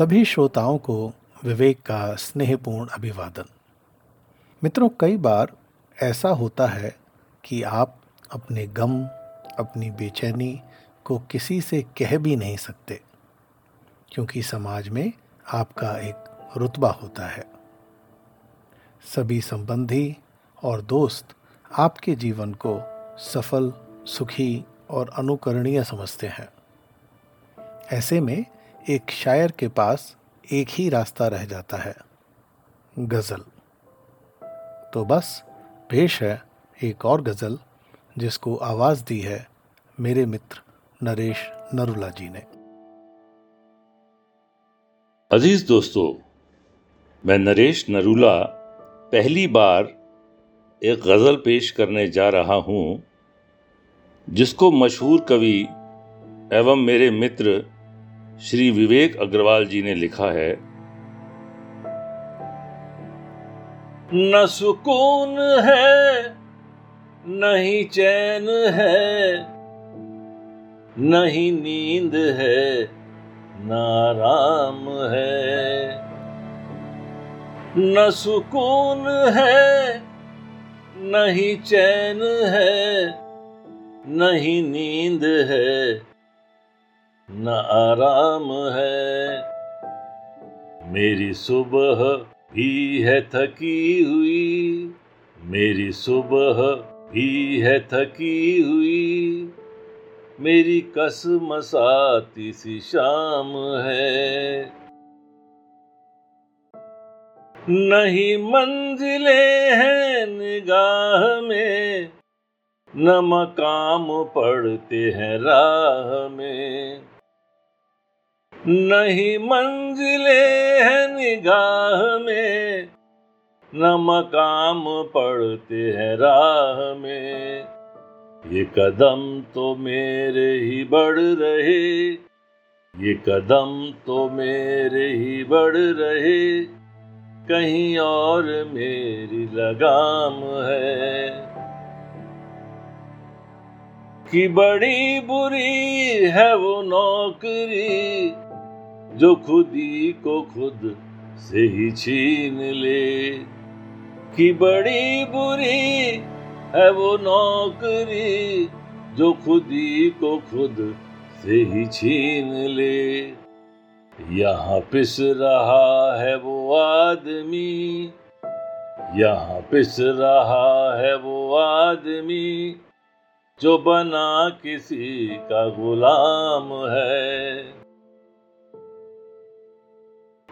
सभी श्रोताओं को विवेक का स्नेहपूर्ण अभिवादन। मित्रों, कई बार ऐसा होता है कि आप अपने गम, अपनी बेचैनी को किसी से कह भी नहीं सकते, क्योंकि समाज में आपका एक रुतबा होता है। सभी संबंधी और दोस्त आपके जीवन को सफल, सुखी और अनुकरणीय समझते हैं। ऐसे में एक शायर के पास एक ही रास्ता रह जाता है, गज़ल। तो बस, पेश है एक और गज़ल, जिसको आवाज़ दी है मेरे मित्र नरेश नरुला जी ने। अज़ीज़ दोस्तों, मैं नरेश नरूला पहली बार एक गज़ल पेश करने जा रहा हूँ, जिसको मशहूर कवि एवं मेरे मित्र श्री विवेक अग्रवाल जी ने लिखा है, न सुकून है, नहीं चैन है, नहीं नींद है, न आराम है। न सुकून है, नहीं चैन है, नहीं नींद है। न आराम है। मेरी सुबह भी है थकी हुई। मेरी सुबह भी है थकी हुई। मेरी कसमसाती सी शाम है। नहीं मंजिले हैं निगाह में, न मकाम पड़ते हैं राह में। नहीं मंजिले है निगाह में, न मकाम पड़ते हैं राह में। ये कदम तो मेरे ही बढ़ रहे, ये कदम तो मेरे ही बढ़ रहे, कहीं और मेरी लगाम है। कि बड़ी बुरी है वो नौकरी जो खुदी को खुद से ही छीन ले। कि बड़ी बुरी है वो नौकरी जो खुदी को खुद से ही छीन ले। यहाँ पिस रहा है वो आदमी, यहाँ पिस रहा है वो आदमी, जो बना किसी का गुलाम है।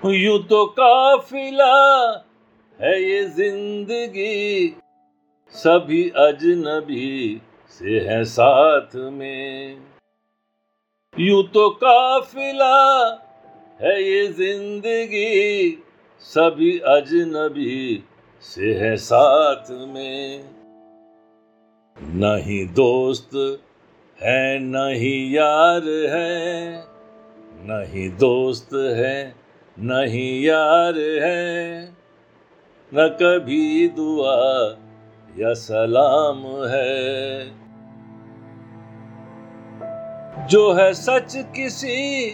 यू तो काफिला है ये ज़िंदगी। सभी अजनबी से है साथ में। यू तो काफिला है ये ज़िंदगी। सभी अजनबी से है साथ में। नहीं दोस्त है नहीं यार है नहीं दोस्त है नहीं यार है, न कभी दुआ या सलाम है। जो है सच किसी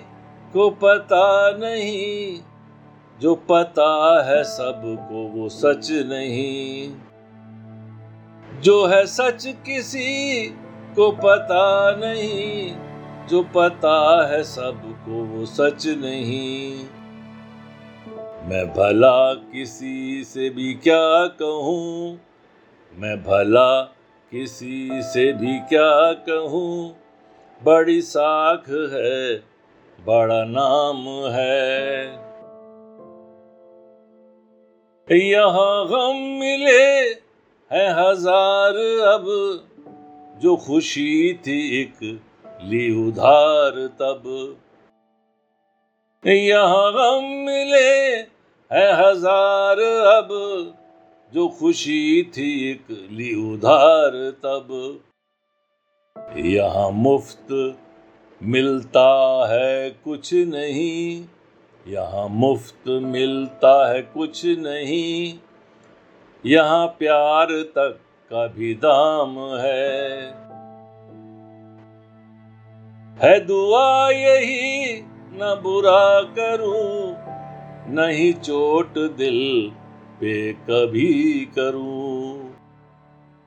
को पता नहीं, जो पता है सबको वो सच नहीं। जो है सच किसी को पता नहीं, जो पता है सबको वो सच नहीं। मैं भला किसी से भी क्या कहूँ? मैं भला किसी से भी क्या कहूँ? बड़ी साख है, बड़ा नाम है। यहाँ गम मिले है हज़ार अब, जो खुशी थी एक ली उधार तब। यहाँ गम मिले है हज़ार अब, जो खुशी थी एक ली उधार तब। यहाँ मुफ़्त मिलता है कुछ नहीं, यहाँ मुफ़्त मिलता है कुछ नहीं, यहाँ प्यार तक का भी दाम है। है दुआ यही, न बुरा करूँ नहीं चोट दिल पे कभी करूँ।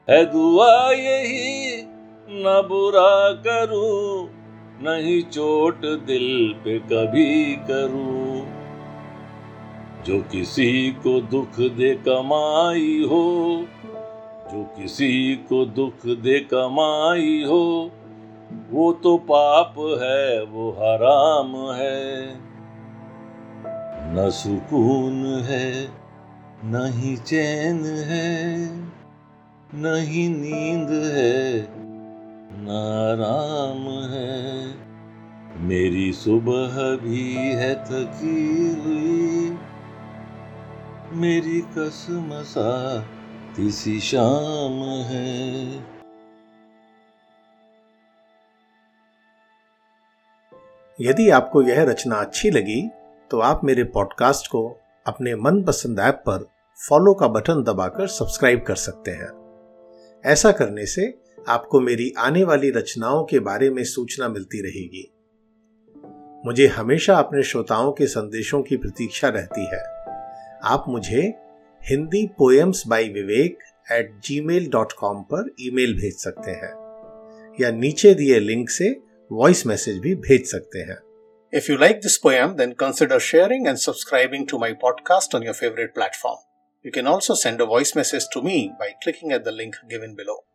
है दुआ यही, न बुरा करूँ, नहीं चोट दिल पे कभी करूँ। जो किसी को दुख दे कमाई हो, जो किसी को दुख दे कमाई हो, वो तो पाप है, वो हराम है। न सुकून है, न ही चैन है, न ही नींद है, न आराम है। मेरी सुबह भी है थकी हुई, मेरी कसम सा तीसी शाम है। यदि आपको यह रचना अच्छी लगी तो आप मेरे पॉडकास्ट को अपने मनपसंद ऐप पर फॉलो का बटन दबाकर सब्सक्राइब कर सकते हैं। ऐसा करने से आपको मेरी आने वाली रचनाओं के बारे में सूचना मिलती रहेगी। मुझे हमेशा अपने श्रोताओं के संदेशों की प्रतीक्षा रहती है। आप मुझे Hindi poems by Vivek at Gmail dot com पर ईमेल भेज सकते हैं या नीचे दिए लिंक से वॉइस मैसेज भी भेज सकते हैं। If you like this poem, then consider sharing and subscribing to my podcast on your favorite platform. You can also send a voice message to me by clicking at the link given below.